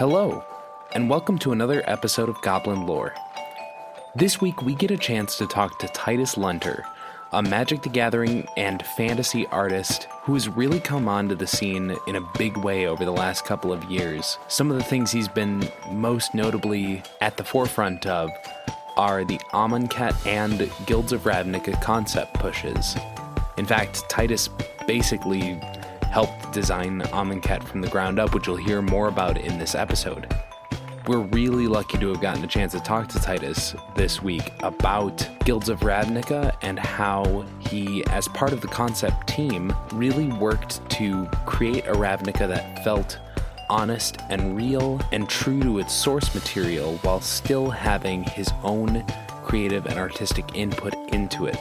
Hello, and welcome to another episode of Goblin Lore. This week, we get a chance to talk to Titus Lunter, a Magic the Gathering and fantasy artist who has really come onto the scene in a big way over the last couple of years. Some of the things he's been most notably at the forefront of are the Amonkhet and Guilds of Ravnica concept pushes. In fact, Titus basically design Amonkhet from the ground up, which you'll hear more about in this episode. We're really lucky to have gotten a chance to talk to Titus this week about Guilds of Ravnica and how he, as part of the concept team, really worked to create a Ravnica that felt honest and real and true to its source material while still having his own creative and artistic input into it.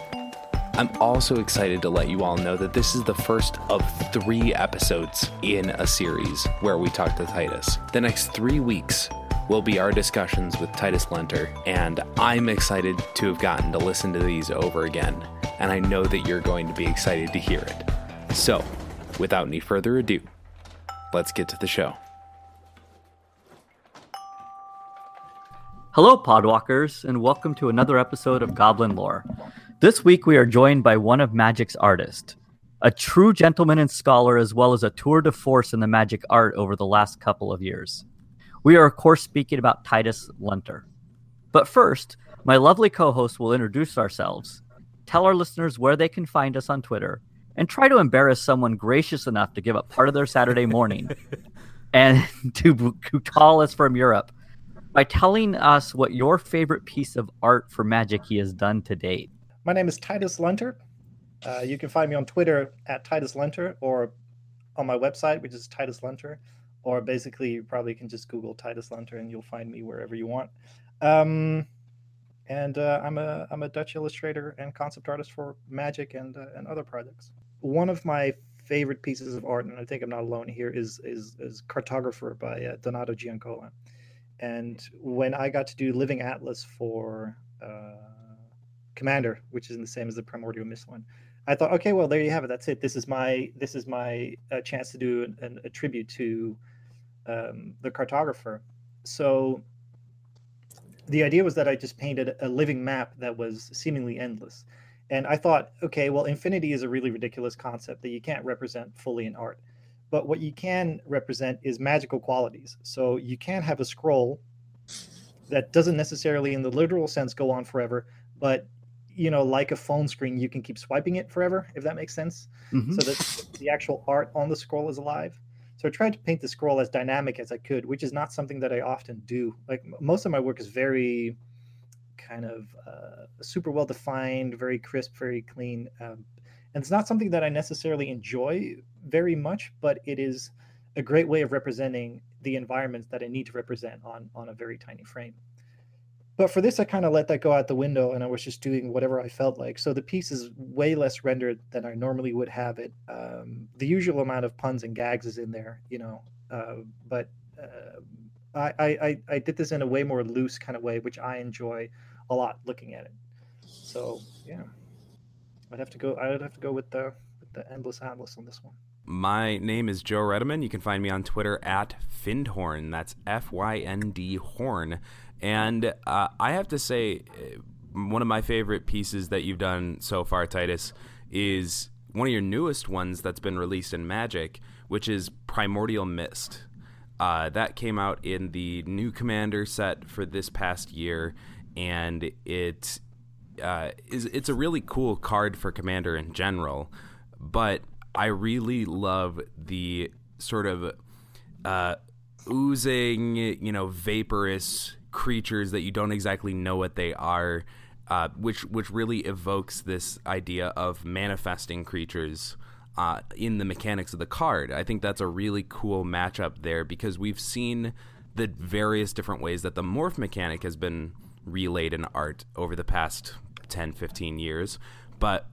I'm also excited to let you all know that this is the first of three episodes in a series where we talk to Titus. The next three weeks will be our discussions with Titus Lunter, and I'm excited to have gotten to listen to these over again, and I know that you're going to be excited to hear it. So, without any further ado, let's get to the show. Hello, Podwalkers, and welcome to another episode of Goblin Lore. This week we are joined by one of Magic's artists, a true gentleman and scholar, as well as a tour de force in the Magic art over the last couple of years. We are, of course, speaking about Titus Lunter. But first, my lovely co host will introduce ourselves, tell our listeners where they can find us on Twitter, and try to embarrass someone gracious enough to give up part of their Saturday morning and to, to call us from Europe by telling us what your favorite piece of art for Magic he has done to date. My name is Titus Lunter. Uh, you can find me on Twitter at Titus Lunter or on my website, which is Titus Lunter, or basically you probably can just Google Titus Lunter and you'll find me wherever you want. Um, and uh, I'm a I'm a Dutch illustrator and concept artist for Magic and uh, and other projects. One of my favorite pieces of art, and I think I'm not alone here, is is, is Cartographer by uh, Donato Giancola. And when I got to do Living Atlas for uh, commander, which isn't the same as the primordial mist one. I thought, okay, well, there you have it. That's it. This is my this is my uh, chance to do an, an, a tribute to um, the cartographer. So the idea was that I just painted a living map that was seemingly endless. And I thought, okay, well, infinity is a really ridiculous concept that you can't represent fully in art. But what you can represent is magical qualities. So you can have a scroll that doesn't necessarily, in the literal sense, go on forever, but you know, like a phone screen, you can keep swiping it forever, if that makes sense. Mm-hmm. So that the actual art on the scroll is alive. So I tried to paint the scroll as dynamic as I could, which is not something that I often do. Like most of my work is very kind of uh, super well defined, very crisp, very clean. Um, and it's not something that I necessarily enjoy very much, but it is a great way of representing the environments that I need to represent on on a very tiny frame. But for this, I kind of let that go out the window and I was just doing whatever I felt like. So the piece is way less rendered than I normally would have it. Um, the usual amount of puns and gags is in there, you know, uh, but uh, I, I, I did this in a way more loose kind of way, which I enjoy a lot looking at it. So yeah, I'd have to go. I'd have to go with the with the endless atlas on this one. My name is Joe Redeman. You can find me on Twitter at Fyndhorn. That's F Y N D Horn. And uh, I have to say, uh, one of my favorite pieces that you've done so far, Titus, is one of your newest ones that's been released in Magic, which is Primordial Mist. Uh, that came out in the new Commander set for this past year, and it uh, is it's a really cool card for Commander in general. But I really love the sort of uh, oozing, you know, vaporous creatures that you don't exactly know what they are, uh, which which really evokes this idea of manifesting creatures uh, in the mechanics of the card. I think that's a really cool matchup there because we've seen the various different ways that the morph mechanic has been relayed in art over the past 10, 15 years, but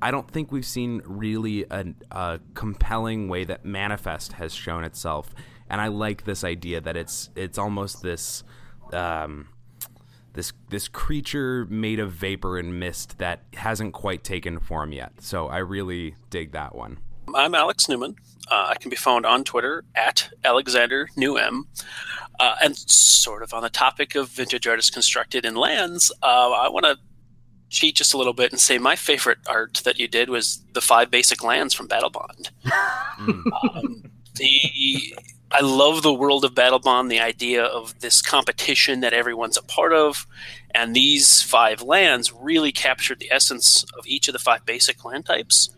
I don't think we've seen really a, a compelling way that manifest has shown itself and I like this idea that it's it's almost this um, this this creature made of vapor and mist that hasn't quite taken form yet. So I really dig that one. I'm Alex Newman. Uh, I can be found on Twitter at Alexander Newm. Uh, and sort of on the topic of vintage artists constructed in lands, uh, I want to cheat just a little bit and say my favorite art that you did was the five basic lands from Battlebond. um, the I love the world of Battlebond, the idea of this competition that everyone's a part of, and these five lands really captured the essence of each of the five basic land types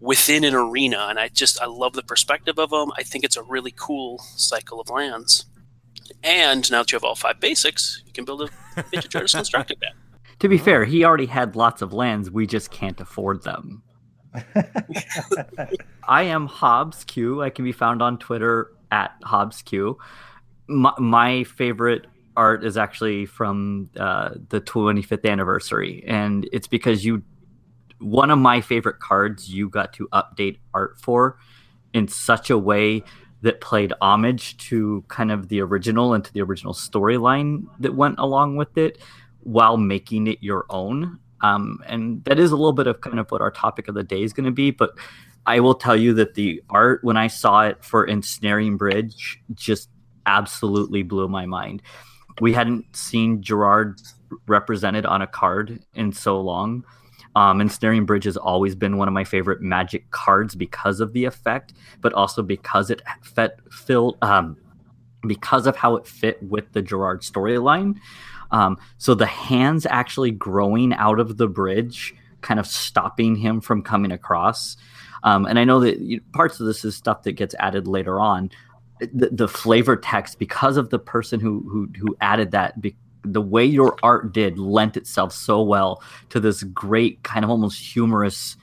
within an arena. And I just I love the perspective of them. I think it's a really cool cycle of lands. And now that you have all five basics, you can build a vintage artist constructed deck. To be fair, he already had lots of lands. We just can't afford them. I am Hobbs Q. I can be found on Twitter at Hobbs Q. My, my favorite art is actually from uh, the 25th anniversary, and it's because you one of my favorite cards you got to update art for in such a way that played homage to kind of the original and to the original storyline that went along with it while making it your own. Um, and that is a little bit of kind of what our topic of the day is going to be. But I will tell you that the art, when I saw it for Ensnaring Bridge, just absolutely blew my mind. We hadn't seen Gerard represented on a card in so long. Um, Ensnaring Bridge has always been one of my favorite magic cards because of the effect, but also because it fit, filled, um, because of how it fit with the Gerard storyline. Um, so the hands actually growing out of the bridge, kind of stopping him from coming across. Um, and I know that you, parts of this is stuff that gets added later on. The, the flavor text, because of the person who who, who added that, be, the way your art did lent itself so well to this great kind of almost humorous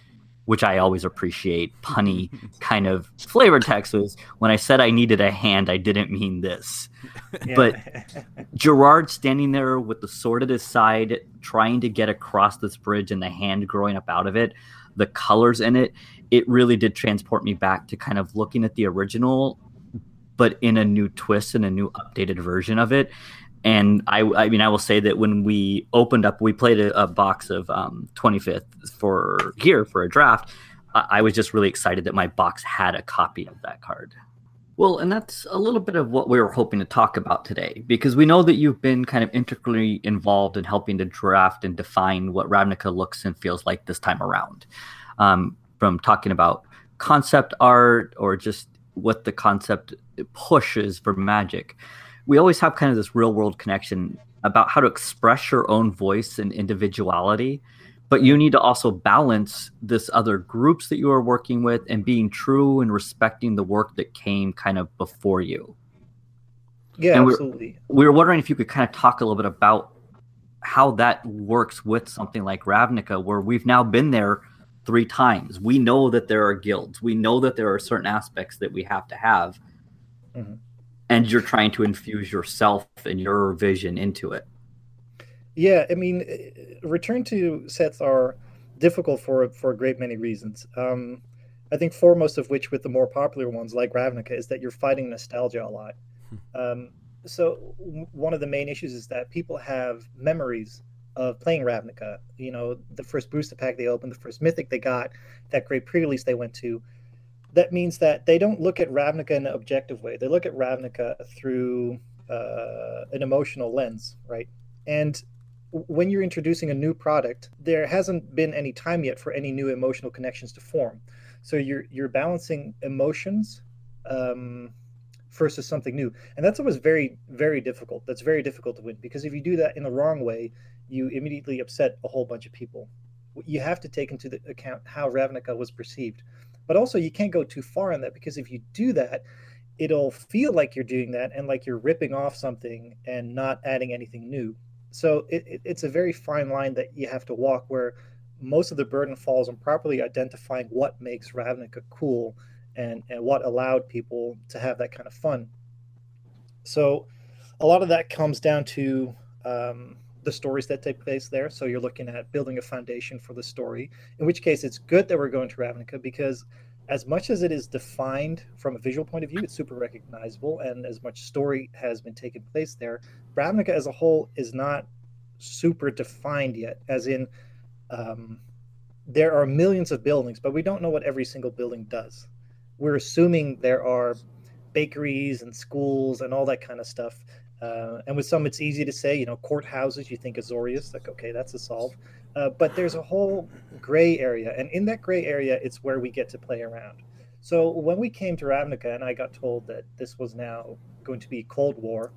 which I always appreciate, punny kind of flavor text was when I said I needed a hand, I didn't mean this. Yeah. But Gerard standing there with the sword at his side, trying to get across this bridge and the hand growing up out of it, the colors in it, it really did transport me back to kind of looking at the original, but in a new twist and a new updated version of it and I, I mean, I will say that when we opened up, we played a, a box of um, 25th for here for a draft. I, I was just really excited that my box had a copy of that card. Well, and that's a little bit of what we were hoping to talk about today, because we know that you've been kind of integrally involved in helping to draft and define what Ravnica looks and feels like this time around. Um, from talking about concept art or just what the concept pushes for magic we always have kind of this real world connection about how to express your own voice and individuality but you need to also balance this other groups that you are working with and being true and respecting the work that came kind of before you. Yeah and absolutely. we were wondering if you could kind of talk a little bit about how that works with something like ravnica where we've now been there three times. We know that there are guilds. We know that there are certain aspects that we have to have. Mm-hmm and you're trying to infuse yourself and your vision into it. Yeah, I mean, uh, return to sets are difficult for for a great many reasons. Um, I think foremost of which, with the more popular ones like Ravnica, is that you're fighting nostalgia a lot. Hmm. Um, so one of the main issues is that people have memories of playing Ravnica. You know, the first booster pack they opened, the first mythic they got, that great pre-release they went to that means that they don't look at Ravnica in an objective way. They look at Ravnica through uh, an emotional lens, right? And when you're introducing a new product, there hasn't been any time yet for any new emotional connections to form. So you're you're balancing emotions um, versus something new, and that's always very very difficult. That's very difficult to win because if you do that in the wrong way, you immediately upset a whole bunch of people. You have to take into account how Ravnica was perceived but also, you can't go too far on that because if you do that, it'll feel like you're doing that and like you're ripping off something and not adding anything new. So it, it, it's a very fine line that you have to walk where most of the burden falls on properly identifying what makes Ravnica cool and, and what allowed people to have that kind of fun. So a lot of that comes down to um, the stories that take place there. So you're looking at building a foundation for the story, in which case it's good that we're going to Ravnica because as much as it is defined from a visual point of view, it's super recognizable, and as much story has been taking place there, Ravnica as a whole is not super defined yet, as in um, there are millions of buildings, but we don't know what every single building does. We're assuming there are bakeries and schools and all that kind of stuff. Uh, and with some, it's easy to say, you know, courthouses, you think Azorius, like, okay, that's a solve. Uh, but there's a whole gray area. And in that gray area, it's where we get to play around. So when we came to Ravnica and I got told that this was now going to be Cold War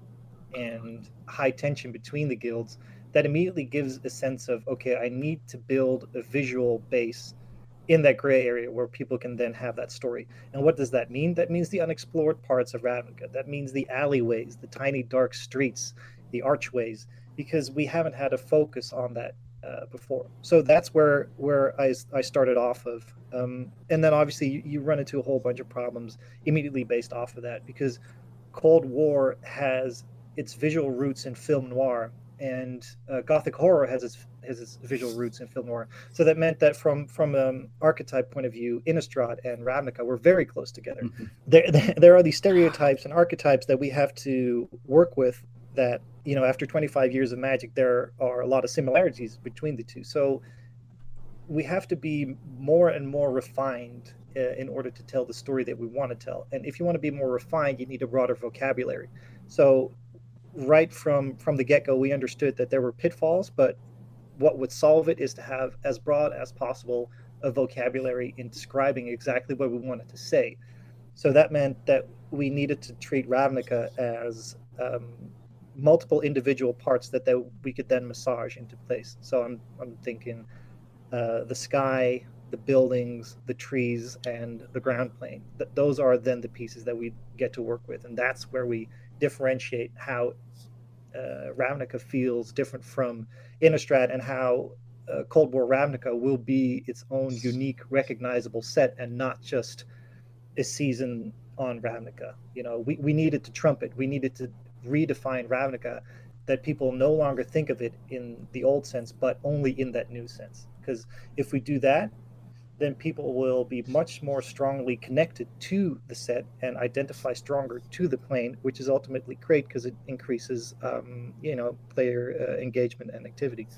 and high tension between the guilds, that immediately gives a sense of, okay, I need to build a visual base in that gray area where people can then have that story. And what does that mean? That means the unexplored parts of Ravnica. That means the alleyways, the tiny dark streets, the archways, because we haven't had a focus on that uh, before. So that's where where I, I started off of. Um, and then obviously you, you run into a whole bunch of problems immediately based off of that because Cold War has its visual roots in film noir and uh, Gothic horror has its has its visual roots in film noir. So that meant that from from an um, archetype point of view, Innistrad and Ravnica were very close together. Mm-hmm. There there are these stereotypes and archetypes that we have to work with. That you know, after 25 years of Magic, there are a lot of similarities between the two. So we have to be more and more refined uh, in order to tell the story that we want to tell. And if you want to be more refined, you need a broader vocabulary. So right from from the get-go we understood that there were pitfalls but what would solve it is to have as broad as possible a vocabulary in describing exactly what we wanted to say. So that meant that we needed to treat ravnica as um, multiple individual parts that, that we could then massage into place. So i'm, I'm thinking uh, the sky the buildings the trees and the ground plane. Th- those are then the pieces that we get to work with and that's where we differentiate how uh, Ravnica feels different from Innistrad and how uh, Cold War Ravnica will be its own unique, recognizable set and not just a season on Ravnica. You know, we, we needed to trumpet, we needed to redefine Ravnica that people no longer think of it in the old sense, but only in that new sense. Because if we do that, then people will be much more strongly connected to the set and identify stronger to the plane, which is ultimately great because it increases, um, you know, player uh, engagement and activity.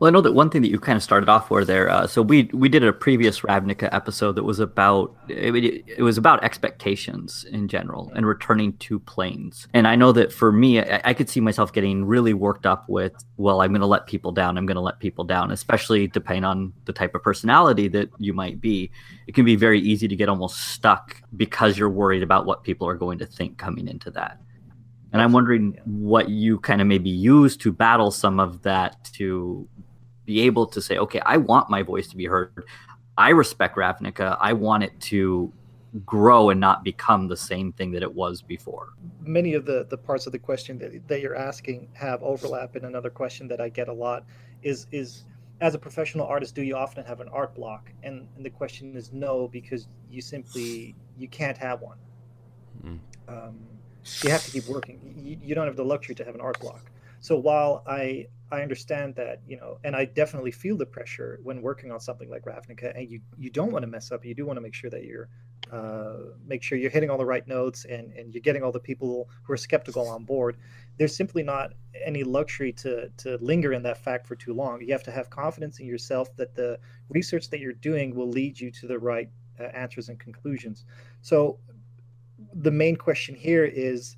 Well, I know that one thing that you kind of started off for there. Uh, so we we did a previous Ravnica episode that was about it, it, was about expectations in general and returning to planes. And I know that for me, I, I could see myself getting really worked up with, well, I'm going to let people down. I'm going to let people down, especially depending on the type of personality that you might be. It can be very easy to get almost stuck because you're worried about what people are going to think coming into that. And I'm wondering what you kind of maybe use to battle some of that to be able to say, okay, I want my voice to be heard. I respect Ravnica. I want it to grow and not become the same thing that it was before. Many of the, the parts of the question that, that you're asking have overlap in another question that I get a lot is is as a professional artist, do you often have an art block? And, and the question is no, because you simply you can't have one. Mm. Um, you have to keep working. You, you don't have the luxury to have an art block. So while I I understand that you know, and I definitely feel the pressure when working on something like Ravnica, and you you don't want to mess up. You do want to make sure that you're uh, make sure you're hitting all the right notes and and you're getting all the people who are skeptical on board. There's simply not any luxury to to linger in that fact for too long. You have to have confidence in yourself that the research that you're doing will lead you to the right uh, answers and conclusions. So the main question here is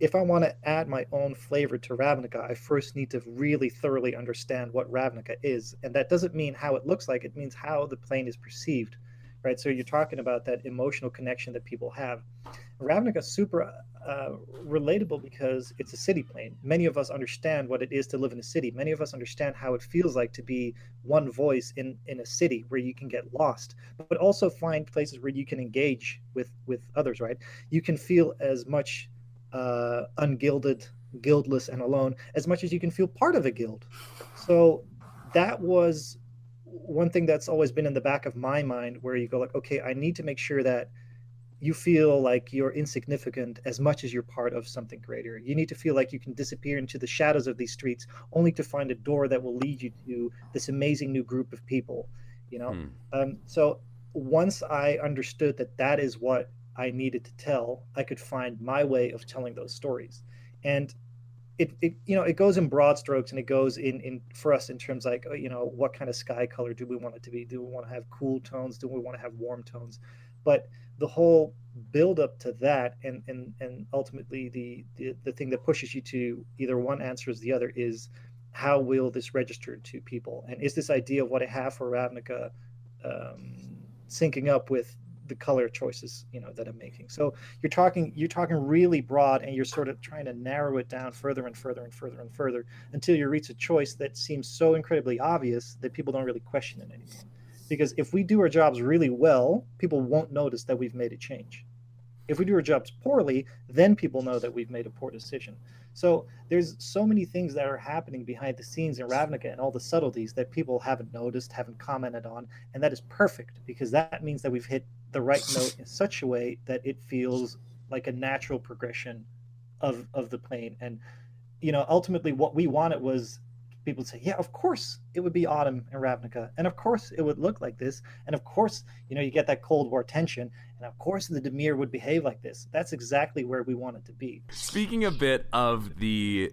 if I want to add my own flavor to Ravnica, I first need to really thoroughly understand what Ravnica is. And that doesn't mean how it looks like, it means how the plane is perceived, right? So you're talking about that emotional connection that people have. Ravnica super uh, relatable because it's a city plane. Many of us understand what it is to live in a city. Many of us understand how it feels like to be one voice in, in a city where you can get lost, but also find places where you can engage with, with others, right? You can feel as much uh, ungilded, guildless, and alone as much as you can feel part of a guild. So that was one thing that's always been in the back of my mind where you go like okay i need to make sure that you feel like you're insignificant as much as you're part of something greater. You need to feel like you can disappear into the shadows of these streets only to find a door that will lead you to this amazing new group of people you know? Hmm. um, so once i understood that that is what I needed to tell, I could find my way of telling those stories. And it, it you know it goes in broad strokes and it goes in in for us in terms like uh, you know what kind of sky color do we want it to be? Do we want to have cool tones? Do we want to have warm tones but the whole build up to that and and and ultimately the, the the thing that pushes you to either one answer is the other is how will this register to people? And is this idea of what i have for ravnica um, syncing up with the color choices you know that i'm making? So you're talking you're talking really broad and you're sort of trying to narrow it down further and further and further and further until you reach a choice that seems so incredibly obvious that people don't really question it anymore because if we do our jobs really well people won't notice that we've made a change. If we do our jobs poorly then people know that we've made a poor decision. So there's so many things that are happening behind the scenes in ravnica and all the subtleties that people haven't noticed haven't commented on and that is perfect because that means that we've hit the right note in such a way that it feels like a natural progression of of the plane. And you know ultimately what we wanted was people say yeah of course it would be autumn in ravnica and of course it would look like this and of course you know you get that cold war tension and of course the Dimir would behave like this that's exactly where we want it to be speaking a bit of the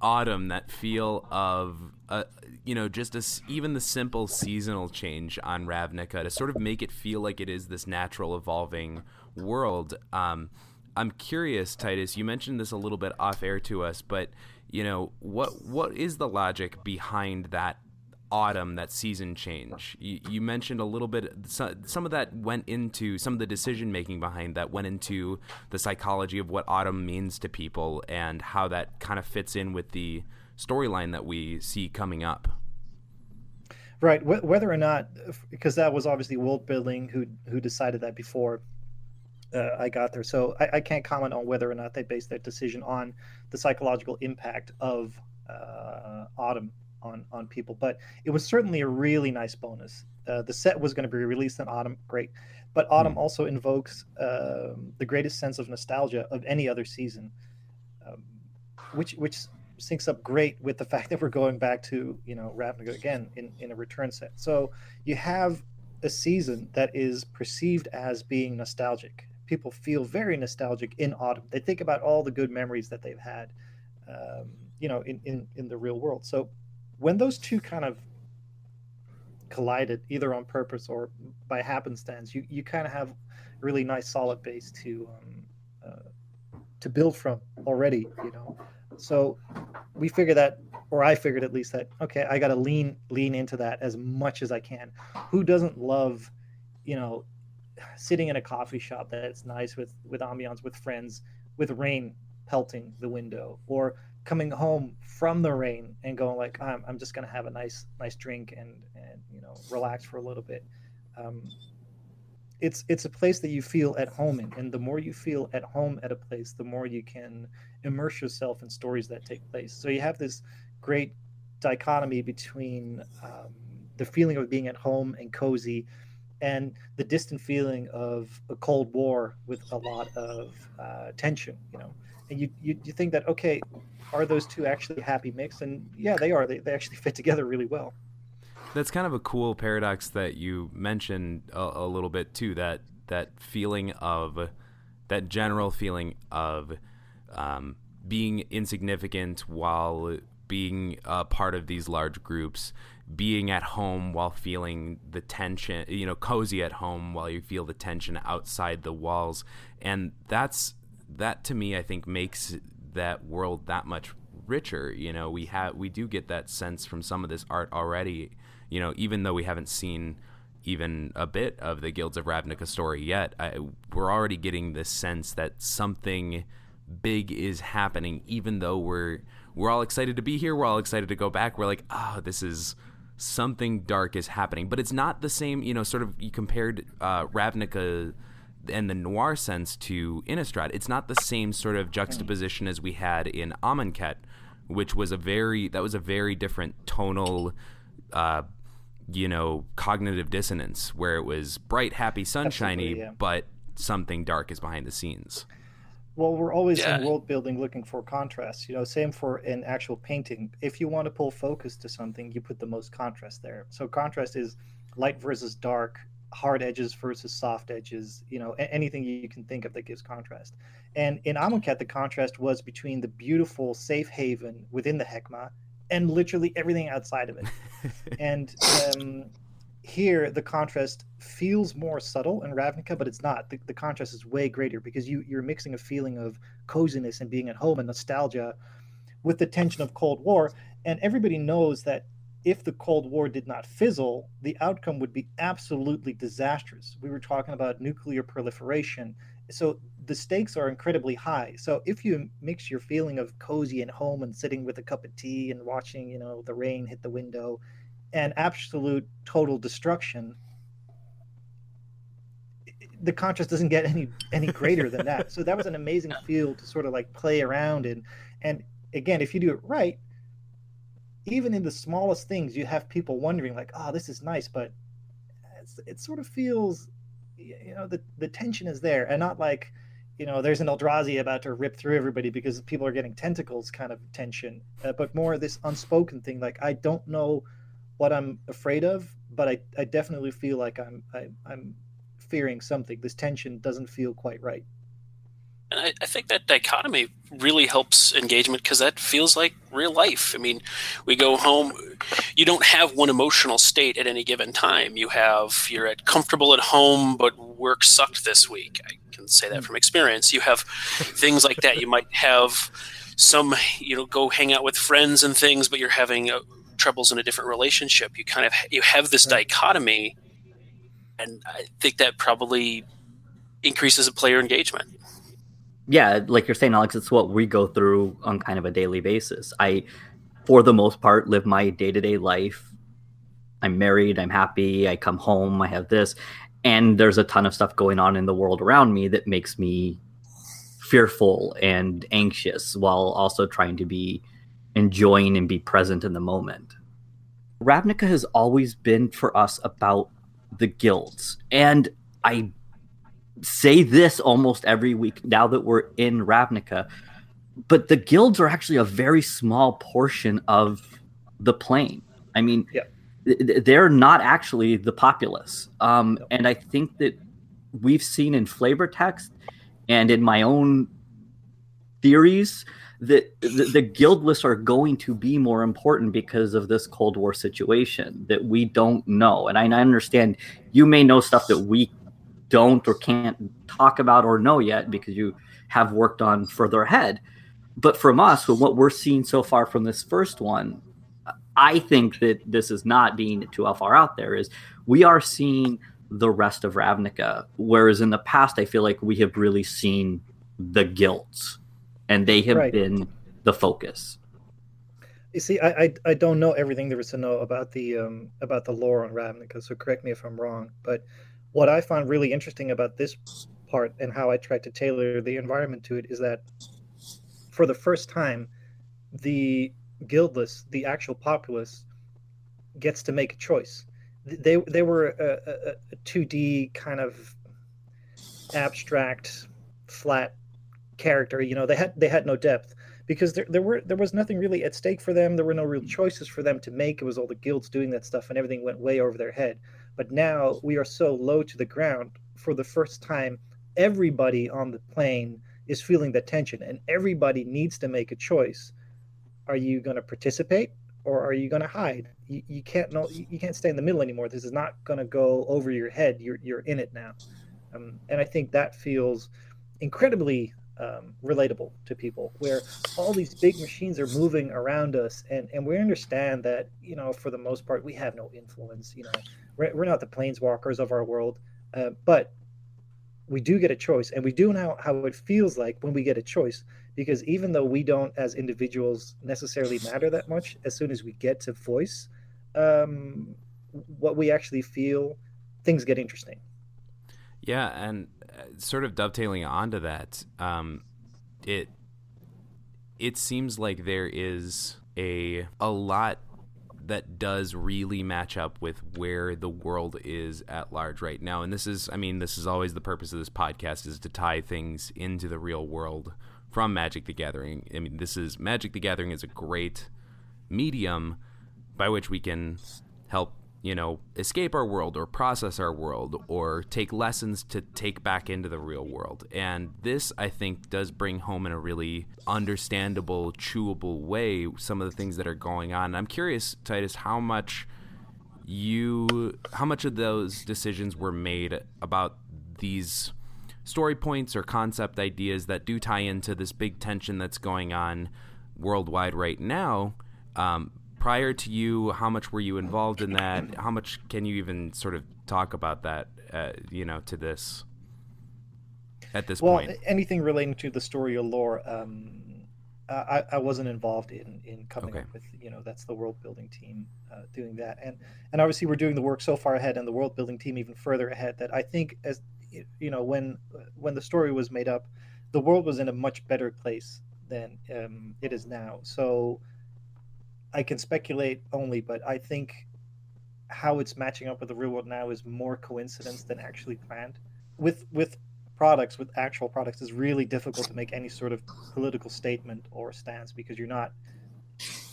autumn that feel of uh, you know just a, even the simple seasonal change on Ravnica to sort of make it feel like it is this natural evolving world. Um, I'm curious, Titus. You mentioned this a little bit off air to us, but you know what what is the logic behind that autumn, that season change? You, you mentioned a little bit. Some of that went into some of the decision making behind that went into the psychology of what autumn means to people and how that kind of fits in with the storyline that we see coming up. Right. Whether or not, because that was obviously world building who who decided that before uh, I got there. So I, I, can't comment on whether or not they based their decision on the psychological impact of uh, autumn on on people. But it was certainly a really nice bonus. Uh, the set was going to be released in autumn, great. But autumn mm. also invokes um, the greatest sense of nostalgia of any other season, um, which which syncs up great with the fact that we're going back to you know Ravnica again in in a return set. So you have a season that is perceived as being nostalgic. People feel very nostalgic in autumn. They think about all the good memories that they've had, um, you know, in, in in the real world. So when those two kind of collided, either on purpose or by happenstance, you you kind of have a really nice solid base to um, uh, to build from already. You know, so we figured that, or I figured at least that okay, I got to lean lean into that as much as I can. Who doesn't love, you know, sitting in a coffee shop that's nice with with ambiance with friends, with rain pelting the window, or coming home from the rain and going like I'm, I'm just gonna have a nice nice drink and and you know relax for a little bit. Um, it's it's a place that you feel at home in and the more you feel at home at a place the more you can immerse yourself in stories that take place so you have this great dichotomy between um, the feeling of being at home and cozy and the distant feeling of a cold war with a lot of uh, tension you know? And you, you you think that okay are those two actually happy mix? And yeah they are. They, they actually fit together really well. That's kind of a cool paradox that you mentioned a, a little bit too. That that feeling of that general feeling of um, being insignificant while being a part of these large groups, being at home while feeling the tension, you know, cozy at home while you feel the tension outside the walls. And that's that to me, I think makes that world that much richer. You know, we have we do get that sense from some of this art already you know, even though we haven't seen even a bit of the Guilds of Ravnica story yet, I, we're already getting this sense that something big is happening. Even though we're we're all excited to be here, we're all excited to go back. We're like, oh, this is something dark is happening, but it's not the same. You know, sort of you compared uh, Ravnica and the noir sense to Innistrad. It's not the same sort of juxtaposition as we had in Amonkhet, which was a very that was a very different tonal. Uh, you know, cognitive dissonance where it was bright, happy, sunshiny, yeah. but something dark is behind the scenes. Well, we're always yeah. in world building looking for contrast. You know, same for an actual painting. If you want to pull focus to something, you put the most contrast there. So contrast is light versus dark, hard edges versus soft edges, you know, anything you can think of that gives contrast. And in Amonkhet, the contrast was between the beautiful safe haven within the Hekma and literally everything outside of it. and um, here, the contrast feels more subtle in Ravnica, but it's not. The, the contrast is way greater because you, you're mixing a feeling of coziness and being at home and nostalgia with the tension of Cold War. And everybody knows that if the Cold War did not fizzle, the outcome would be absolutely disastrous. We were talking about nuclear proliferation. So the stakes are incredibly high. So if you mix your feeling of cozy and home and sitting with a cup of tea and watching, you know, the rain hit the window and absolute total destruction, the contrast doesn't get any any greater than that. So that was an amazing field to sort of like play around in. And again, if you do it right, even in the smallest things, you have people wondering, like, "Oh, this is nice," but it sort of feels, you know, the the tension is there, and not like, you know, there's an Eldrazi about to rip through everybody because people are getting tentacles kind of tension, uh, but more this unspoken thing, like I don't know what I'm afraid of, but I, I definitely feel like I'm I, I'm fearing something. This tension doesn't feel quite right. And I, I, think that dichotomy really helps engagement because that feels like real life. I mean, we go home, you don't have one emotional state at any given time. You have, you're at comfortable at home, but work sucked this week. I can say that hmm. from experience. You have things like that. You might have some, you know, go hang out with friends and things, but you're having uh, troubles in a different relationship. You kind of, you have this dichotomy. And I think that probably increases a player engagement yeah, like you're saying, Alex, it's what we go through on kind of a daily basis. I, for the most part, live my day to day life. I'm married, I'm happy, I come home, I have this. And there's a ton of stuff going on in the world around me that makes me fearful and anxious while also trying to be enjoying and be present in the moment. Ravnica has always been for us about the guilds. And I say this almost every week now that we're in Ravnica, but the guilds are actually a very small portion of the plane. I mean, yeah. they're not actually the populace. Um, no. And I think that we've seen in flavor text and in my own theories that the, the guildless are going to be more important because of this Cold War situation that we don't know. And I, I understand you may know stuff that we don't or can't talk about or know yet because you have worked on further ahead. But from us, what we're seeing so far from this first one, I think that this is not being too far out there. Is we are seeing the rest of Ravnica, whereas in the past, I feel like we have really seen the guilds, and they have right. been the focus. You see, I, I, I don't know everything there is to know about the um about the lore on Ravnica, so correct me if I'm wrong. But what I found really interesting about this part and how I tried to tailor the environment to it is that for the first time, the guildless, the actual populace, gets to make a choice. They they were a, a, a 2D kind of abstract, flat character. You know, they had they had no depth because there, there were there was nothing really at stake for them. There were no real choices for them to make. It was all the guilds doing that stuff, and everything went way over their head. But now we are so low to the ground for the first time. Everybody on the plane is feeling the tension, and everybody needs to make a choice. Are you going to participate or are you going to hide? You, you can't know you can't stay in the middle anymore. This is not going to go over your head. You're you're in it now, um, and I think that feels incredibly um, relatable to people where all these big machines are moving around us and, and we understand that you know for the most part we have no influence you know. We're, we're not the planeswalkers of our world uh, but we do get a choice and we do know how it feels like when we get a choice because even though we don't as individuals necessarily matter that much as soon as we get to voice um, what we actually feel things get interesting. Yeah and sort of dovetailing onto that, um, it it seems like there is a a lot that does really match up with where the world is at large right now. And this is, I mean, this is always the purpose of this podcast is to tie things into the real world from Magic the Gathering. I mean, this is Magic the Gathering is a great medium by which we can help you know, escape our world or process our world or take lessons to take back into the real world. And this, I think, does bring home in a really understandable, chewable way some of the things that are going on. And I'm curious, Titus, how much you, how much of those decisions were made about these story points or concept ideas that do tie into this big tension that's going on worldwide right now. Um, prior to you, how much were you involved in that? How much can you even sort of talk about that? Uh, you know, to this at this well, point. anything relating to the story or lore, um, I, I wasn't involved in in coming Okay. up with you know that's the world building team uh, doing that and and obviously we're doing the work so far ahead and the world building team even further ahead that I think as you know when when the story was made up the world was in a much better place than um, it is now so I can speculate only but I think how it's matching up with the real world now is more coincidence than actually planned. With with products with actual products is really difficult to make any sort of political statement or stance because you're not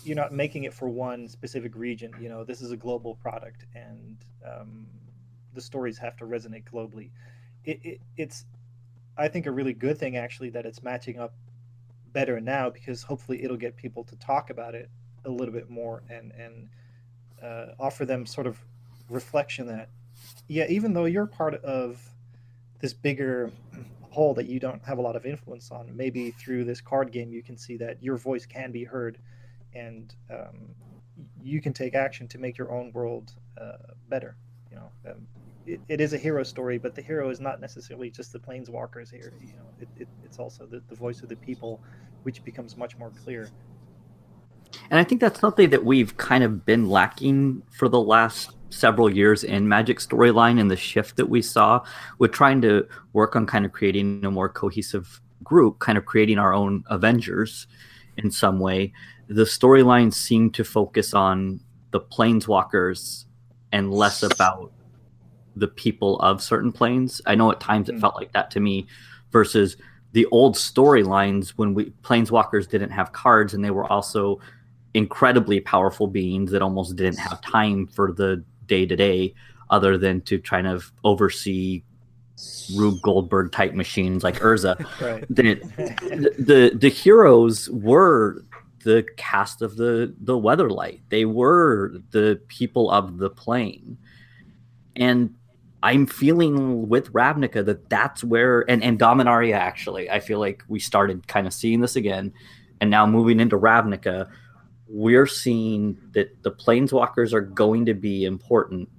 you're not making it for one specific region. You know this is a global product and um, the stories have to resonate globally. It, it, it's i think a really good thing actually that it's matching up better now because hopefully it'll get people to talk about it a little bit more and and uh, offer them sort of reflection that yeah even though you're part of this bigger whole that you don't have a lot of influence on maybe through this card game you can see that your voice can be heard and um, you can take action to make your own world uh, better you know? Um, it, it is a hero story but the hero is not necessarily just the planeswalkers here you know? It, it, it's also the, the voice of the people which becomes much more clear And I think that's something that we've kind of been lacking for the last several years in Magic storyline and the shift that we saw with trying to work on kind of creating a more cohesive group, kind of creating our own Avengers in some way. The storylines seem to focus on the planeswalkers and less about the people of certain planes. I know at times it Mm. felt like that to me versus the old storylines when we planeswalkers didn't have cards and they were also incredibly powerful beings that almost didn't have time for the day to day other than to kind of oversee Rube Goldberg type machines like Urza. right then the the heroes were the cast of the the Weatherlight. They were the people of the plane, and I'm feeling with Ravnica that that's where and and Dominaria actually. I feel like we started kind of seeing this again, and now moving into Ravnica, we're seeing that the planeswalkers are going to be important,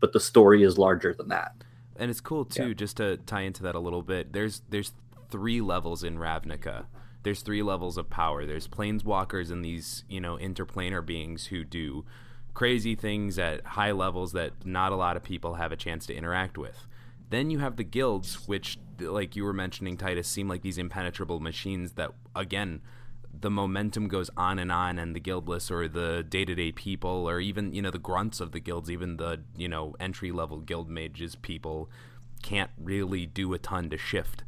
but the story is larger than that. And it's cool too, Yeah. just to tie into that a little bit. There's there's three levels in Ravnica. There's three levels of power. There's planeswalkers and these, you know, interplanar beings who do crazy things at high levels that not a lot of people have a chance to interact with. Then you have the guilds, which, like you were mentioning, Titus, seem like these impenetrable machines that, again, the momentum goes on and on, and the guildless or the day to day people, or even, you know, the grunts of the guilds, even the, you know, entry level guild mages people can't really do a ton to shift.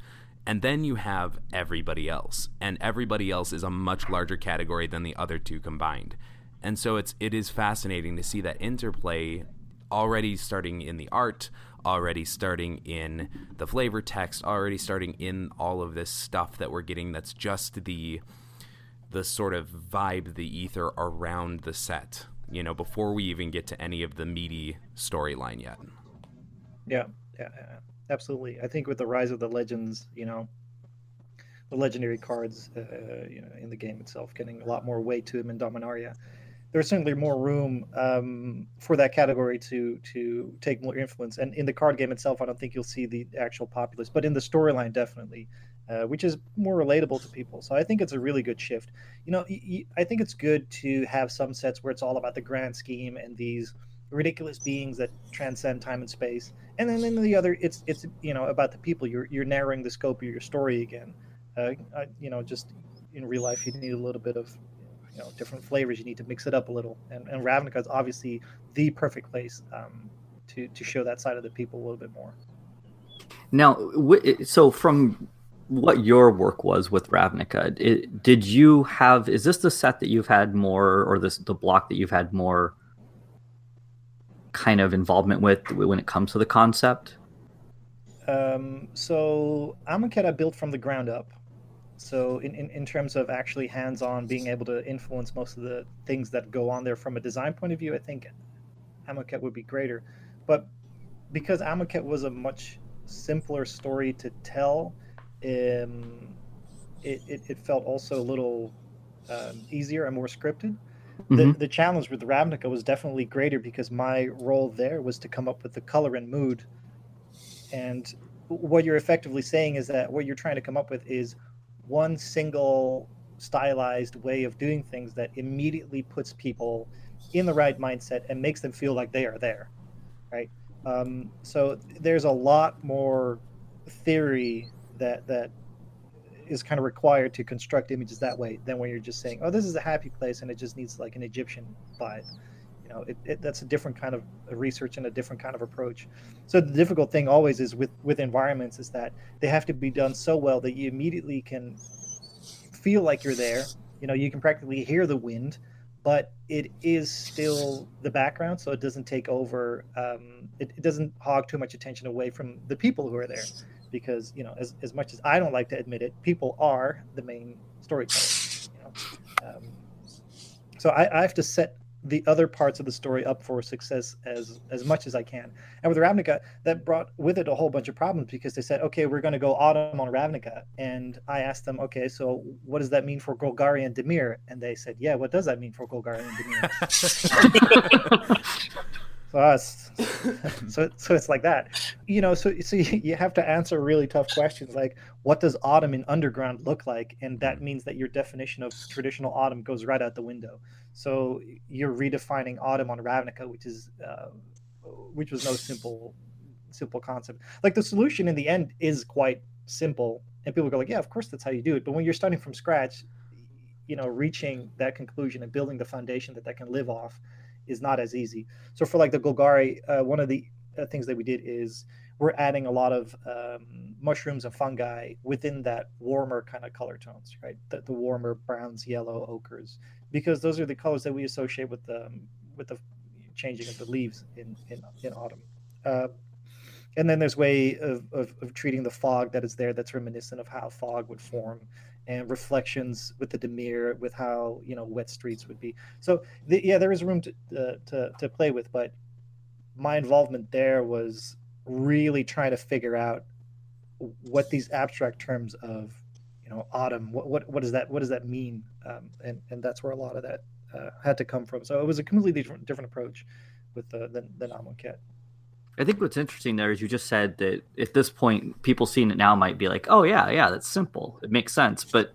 And then you have everybody else, and everybody else is a much larger category than the other two combined. And so it's it is fascinating to see that interplay already starting in the art, already starting in the flavor text, already starting in all of this stuff that we're getting that's just the the sort of vibe, the ether around the set, you know, before we even get to any of the meaty storyline yet. Yeah, yeah, absolutely. I think with the rise of the legends, you know, the legendary cards, uh, you know, in the game itself, getting a lot more weight to them in Dominaria, there's certainly more room um, for that category to to take more influence. And in the card game itself, I don't think you'll see the actual populace, but in the storyline, definitely. Uh, which is more relatable to people. So I think it's a really good shift. You know, I think it's good to have some sets where it's all about the grand scheme and these ridiculous beings that transcend time and space. And then in the other, it's it's you know about the people. You're you're narrowing the scope of your story again. Uh, you know, just in real life, you need a little bit of you know different flavors. You need to mix it up a little. And and Ravnica is obviously the perfect place um, to to show that side of the people a little bit more. Now, so from what your work was with Ravnica, it, did you have? Is this the set that you've had more, or this the block that you've had more kind of involvement with when it comes to the concept? Um, so I built from the ground up. So in, in, in terms of actually hands-on being able to influence most of the things that go on there from a design point of view, I think Amonkhet would be greater. But because Amonkhet was a much simpler story to tell, um, it, it, it, felt also a little um, easier and more scripted. Mm-hmm. The, the challenge with Ravnica was definitely greater because my role there was to come up with the color and mood. And what you're effectively saying is that what you're trying to come up with is one single stylized way of doing things that immediately puts people in the right mindset and makes them feel like they are there, right? Um, so there's a lot more theory that that is kind of required to construct images that way than when you're just saying, "Oh, this is a happy place," and it just needs like an Egyptian vibe. You know, it, it, that's a different kind of research and a different kind of approach. So the difficult thing always is with with environments is that they have to be done so well that you immediately can feel like you're there. You know, you can practically hear the wind, but it is still the background, so it doesn't take over. Um, it, it doesn't hog too much attention away from the people who are there because you know as, as much as i don't like to admit it people are the main storytellers you know? um, so I, I, have to set the other parts of the story up for success as as much as i can. And with ravnica that brought with it a whole bunch of problems because they said okay we're going to go autumn on ravnica. And i asked them okay so what does that mean for golgari and dimir and they said yeah what does that mean for golgari and dimir for us. so so it's like that, you know. So so you have to answer really tough questions like what does autumn in underground look like, and that means that your definition of traditional autumn goes right out the window. So you're redefining autumn on Ravnica, which is uh, which was no simple simple concept. Like the solution in the end is quite simple, and people go like, yeah, of course that's how you do it. But when you're starting from scratch, you know, reaching that conclusion and building the foundation that that can live off is not as easy. So for like the Golgari, uh, one of the uh, things that we did is we're adding a lot of um, mushrooms and fungi within that warmer kind of color tones, right? The, the, warmer browns, yellow, ochres, because those are the colors that we associate with the with the changing of the leaves in in, in autumn. Uh, and then there's way of, of, of, treating the fog that is there that's reminiscent of how fog would form and reflections with the Dimir, with how you know wet streets would be. So the, yeah, there is room to, uh, to to play with, but my involvement there was really trying to figure out what these abstract terms of you know autumn what what, what does that what does that mean um, and and that's where a lot of that uh, had to come from so it was a completely different, different approach with the than, than. I think what's interesting there is you just said that at this point, people seeing it now might be like, "Oh yeah, yeah, that's simple. It makes sense." But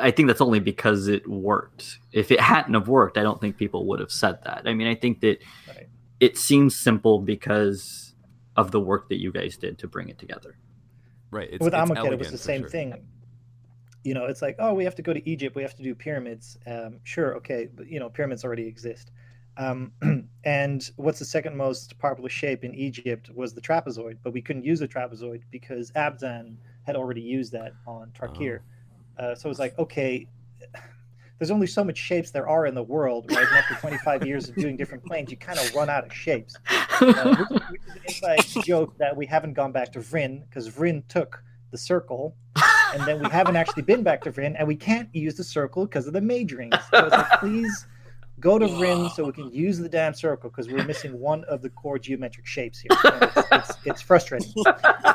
I think that's only because it worked. If it hadn't have worked, I don't think people would have said that. I mean, I think that right. it seems simple because of the work that you guys did to bring it together. Right. It's, With Amonkhet, it was the same sure. thing. You know, it's like, oh, we have to go to Egypt. We have to do pyramids. Um, sure, okay, but you know, pyramids already exist. Um, and what's the second most popular shape in Egypt was the trapezoid, but we couldn't use the trapezoid because Abzan had already used that on Tarkir. Oh. Uh, so it was like, okay, there's only so much shapes there are in the world, right? And after 25 years of doing different planes, you kind of run out of shapes. Uh, which, which, is an inside joke that we haven't gone back to Vryn because Vryn took the circle, and then we haven't actually been back to Vryn, and we can't use the circle because of the mage rings. So it's like, please go to Vryn so we can use the damn circle because we're missing one of the core geometric shapes here. It's, it's, it's, frustrating.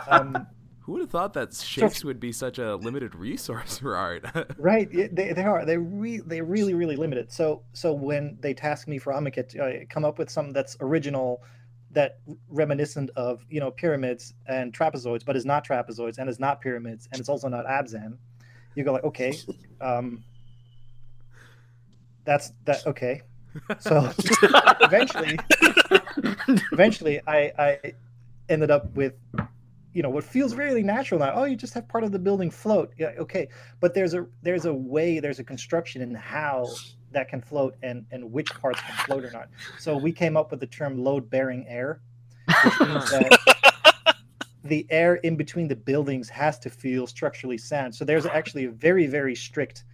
Um, Who would have thought that shapes so, would be such a limited resource for art? right, they, they are. They re, they really really limited. So so when they task me for Amonkhet to uh, come up with something that's original, that reminiscent of you know pyramids and trapezoids, but is not trapezoids and is not pyramids and it's also not Abzan, you go like okay. Um, that's that okay. So eventually eventually I, I ended up with you know what feels really natural now. Oh you just have part of the building float. Yeah okay. But there's a there's a way there's a construction in how that can float and and which parts can float or not. So we came up with the term load bearing air which means that the air in between the buildings has to feel structurally sound. So there's actually a very very strict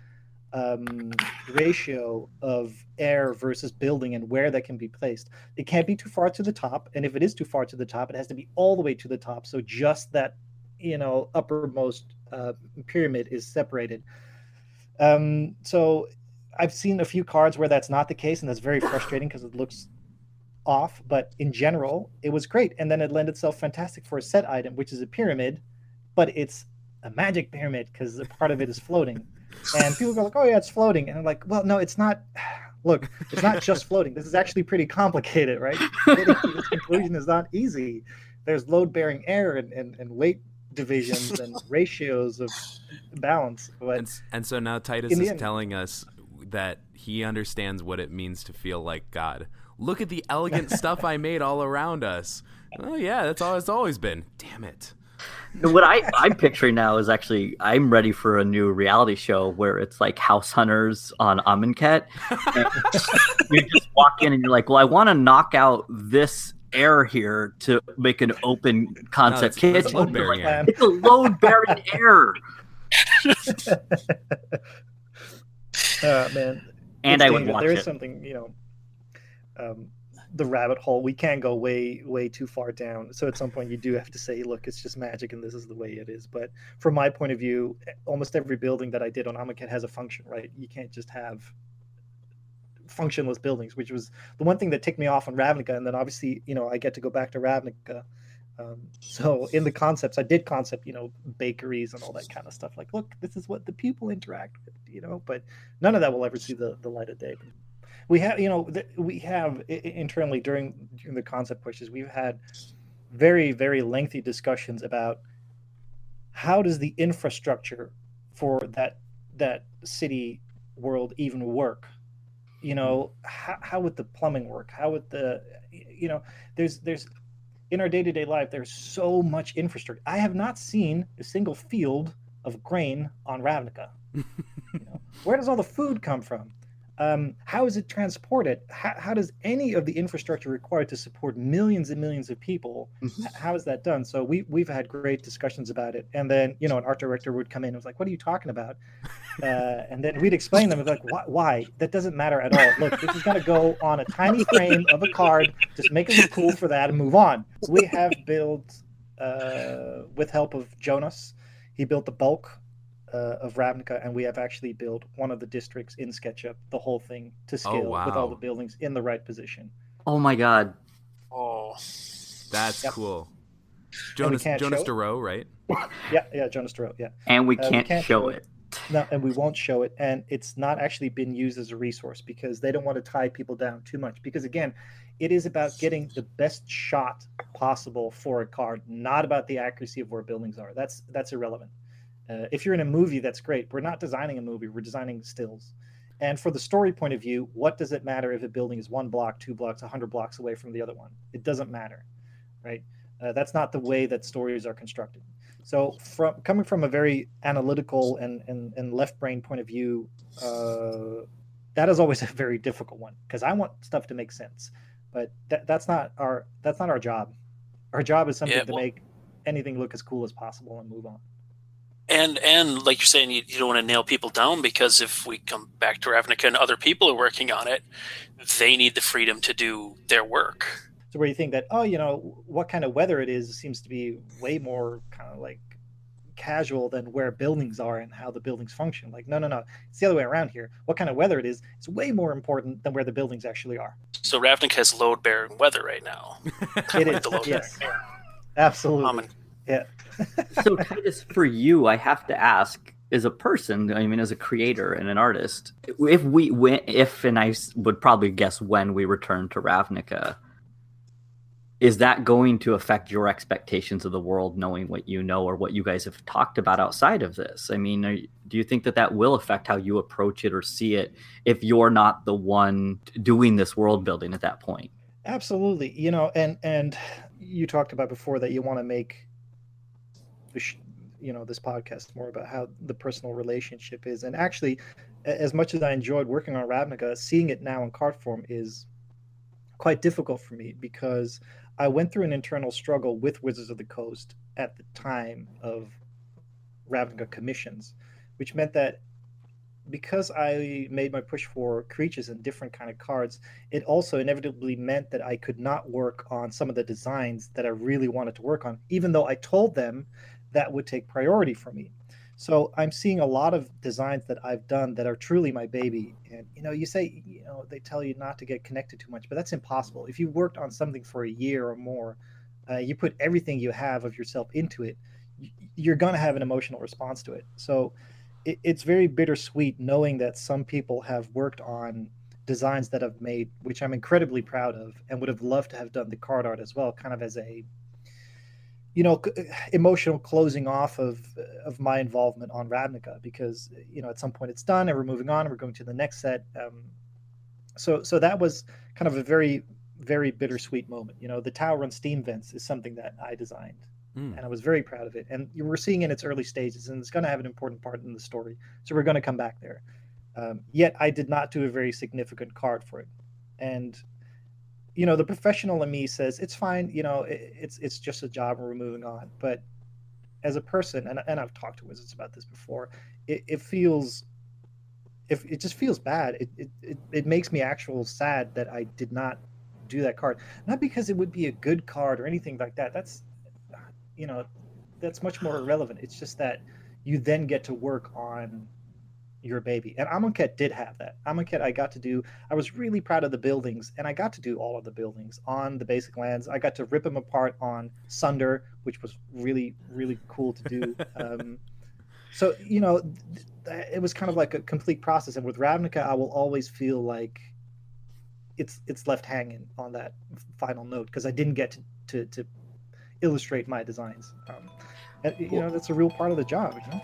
um, ratio of air versus building and where that can be placed. It can't be too far to the top, and if it is too far to the top, it has to be all the way to the top. So just that, you know, uppermost uh, pyramid is separated. Um, so I've seen a few cards where that's not the case, and that's very frustrating because it looks off. But in general, it was great, and then it lent itself fantastic for a set icon, which is a pyramid, but it's a magic pyramid because a part of it is floating. And people go like, "Oh yeah, it's floating," and I'm like, "Well, no, it's not." Look, it's not just floating. This is actually pretty complicated, right? Getting to this conclusion is not easy. There's load-bearing air and, and, and weight divisions and ratios of balance. But And, and so now Titus is end- telling us that he understands what it means to feel like God. Look at the elegant stuff I made all around us. Oh yeah, that's all it's always been. Damn it. What I, I'm picturing now is actually I'm ready for a new reality show where it's like house hunters on Amonkhet. And you just walk in and you're like, well, I want to knock out this air here to make an open concept No, it's- it's kitchen. load-bearing Like, air. It's a load bearing air. uh, man, And it's I would dangerous. watch There is it. something, you know, um, the rabbit hole. We can't go way, way too far down. So at some point, you do have to say, "Look, it's just magic, and this is the way it is." But from my point of view, almost every building that I did on Amonkhet has a function, right? You can't just have functionless buildings, which was the one thing that ticked me off on Ravnica. And then obviously, you know, I get to go back to Ravnica. Um, so in the concepts, I did concept, you know, bakeries and all that kind of stuff. Like, look, this is what the people interact with, you know. But none of that will ever see the, the light of day. We have, you know, th- we have i- internally during during the concept pushes, we've had very very lengthy discussions about how does the infrastructure for that that city world even work? You mm-hmm. know how, how would the plumbing work? How would the you know there's there's in our day-to-day life there's so much infrastructure. I have not seen a single field of grain on ravnica. You know, where does all the food come from um, how is it transported? How, how does any of the infrastructure required to support millions and millions of people Mhm. how is that done? So we, we've had great discussions about it. And then you know an art director would come in and was like what are you talking about? Uh, and then we'd explain them like why, why? That doesn't matter at all. Look this is going to go on a tiny frame of a card. Just make it look cool for that and move on. We have built uh, with help of jonas he built the bulk uh, of ravnica and we have actually built one of the districts in sketchup the whole thing to scale with all the buildings in the right position Oh my god. Oh, That's Yep. cool. Jonas Jonas show it? De Ro, right? yeah yeah jonas De Ro, yeah And we Uh, we can't, can't show show it. no, and we won't show it. And it's not actually been used as a resource because they don't want to tie people down too much. Because again, it is about getting the best shot possible for a card, not about the accuracy of where buildings are. That's that's irrelevant. Uh, if you're in a movie, that's great. We're not designing a movie; we're designing stills. And for the story point of view, what does it matter if a building is one block, two blocks, a hundred blocks away from the other one? It doesn't matter, right? Uh, that's not the way that stories are constructed. So, from coming from a very analytical and and, and left brain point of view, uh, that is always a very difficult one because I want stuff to make sense, but that, that's not our that's not our job. Our job is something Yeah, to well- make anything look as cool as possible and move on. And and like you're saying, you, you don't want to nail people down because if we come back to Ravnica and other people are working on it, they need the freedom to do their work. So where you think that oh you know what kind of weather it is seems to be way more kind of like casual than where buildings are and how the buildings function. Like no no no, it's the other way around here. What kind of weather it is is way more important than where the buildings actually are. So Ravnica has load bearing weather right now. It Like is the load yes, bearing. absolutely. Um, Yeah. so Titus, for you, I have to ask, as a person, I mean, as a creator and an artist, if we when, if and I would probably guess when we return to Ravnica, is that going to affect your expectations of the world, knowing what you know or what you guys have talked about outside of this? I mean, are, do you think that that will affect how you approach it or see it if you're not the one doing this world building at that point? Absolutely. You know, and and you talked about before that you want to make you know this podcast more about how the personal relationship is. And actually as much as I enjoyed working on Ravnica, seeing it now in card form is quite difficult for me because I went through an internal struggle with Wizards of the Coast at the time of Ravnica commissions, which meant that because I made my push for creatures and different kind of cards, it also inevitably meant that I could not work on some of the designs that I really wanted to work on, even though I told them that would take priority for me. So I'm seeing a lot of designs that I've done that are truly my baby. And you know, you say, you know, they tell you not to get connected too much, but that's impossible. If you worked on something for a year or more, uh, you put everything you have of yourself into it, you're going to have an emotional response to it. So it, it's very bittersweet knowing that some people have worked on designs that I've made, which I'm incredibly proud of, and would have loved to have done the card art as well, kind of as a you know emotional closing off of of my involvement on Ravnica because you know at some point it's done and we're moving on and we're going to the next set. Um, so so that was kind of a very very bittersweet moment. You know, the tower on steam vents is something that I designed Mm. And I was very proud of it. And you were seeing in its early stages, and it's going to have an important part in the story. So we're going to come back there. Um, yet I did not do a very significant card for it. And you know, the professional in me says it's fine. You know, it, it's it's just a job, and we're moving on. But as a person, and and I've talked to wizards about this before, it, it feels if it just feels bad. It, it it it makes me actual sad that I did not do that card. Not because it would be a good card or anything like that. That's you know that's much more irrelevant. It's just that you then get to work on your baby. And Amonkhet did have that. Amonkhet, I got to do. I was really proud of the buildings, and I got to do all of the buildings on the basic lands. I got to rip them apart on Sunder, which was really really cool to do. um, so you know, it was kind of like a complete process. And with Ravnica, I will always feel like it's it's left hanging on that final note because I didn't get to, to, to illustrate my designs. Um, and, you know, that's a real part of the job. You know.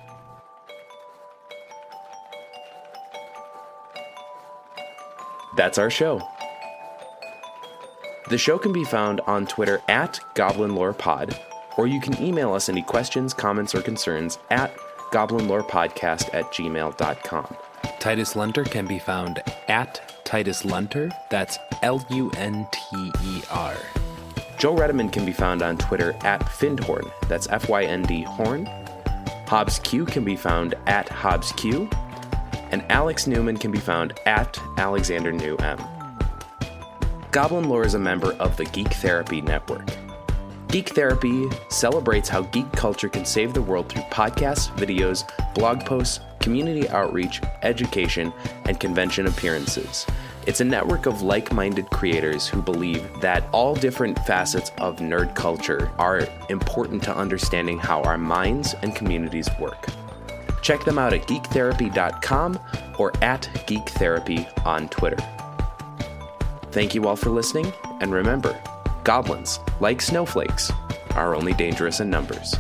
That's our show. The show can be found on Twitter at Goblin Lore Pod, or you can email us any questions, comments, or concerns at goblinlorepodcast at gmail.com. Titus Lunter can be found at Titus Lunter. That's L U N T E R. Joe Redeman can be found on Twitter at Fyndhorn. that's F Y N D Horn. Hobbs Q can be found at Hobbs Q. And Alex Newman can be found at Alexander New M. Goblin Lore is a member of the Geek Therapy Network. Geek Therapy celebrates how geek culture can save the world through podcasts, videos, blog posts, community outreach, education, and convention appearances. It's a network of like minded creators who believe that all different facets of nerd culture are important to understanding how our minds and communities work. Check them out at geektherapy.com or at geektherapy on Twitter. Thank you all for listening, and remember goblins, like snowflakes, are only dangerous in numbers.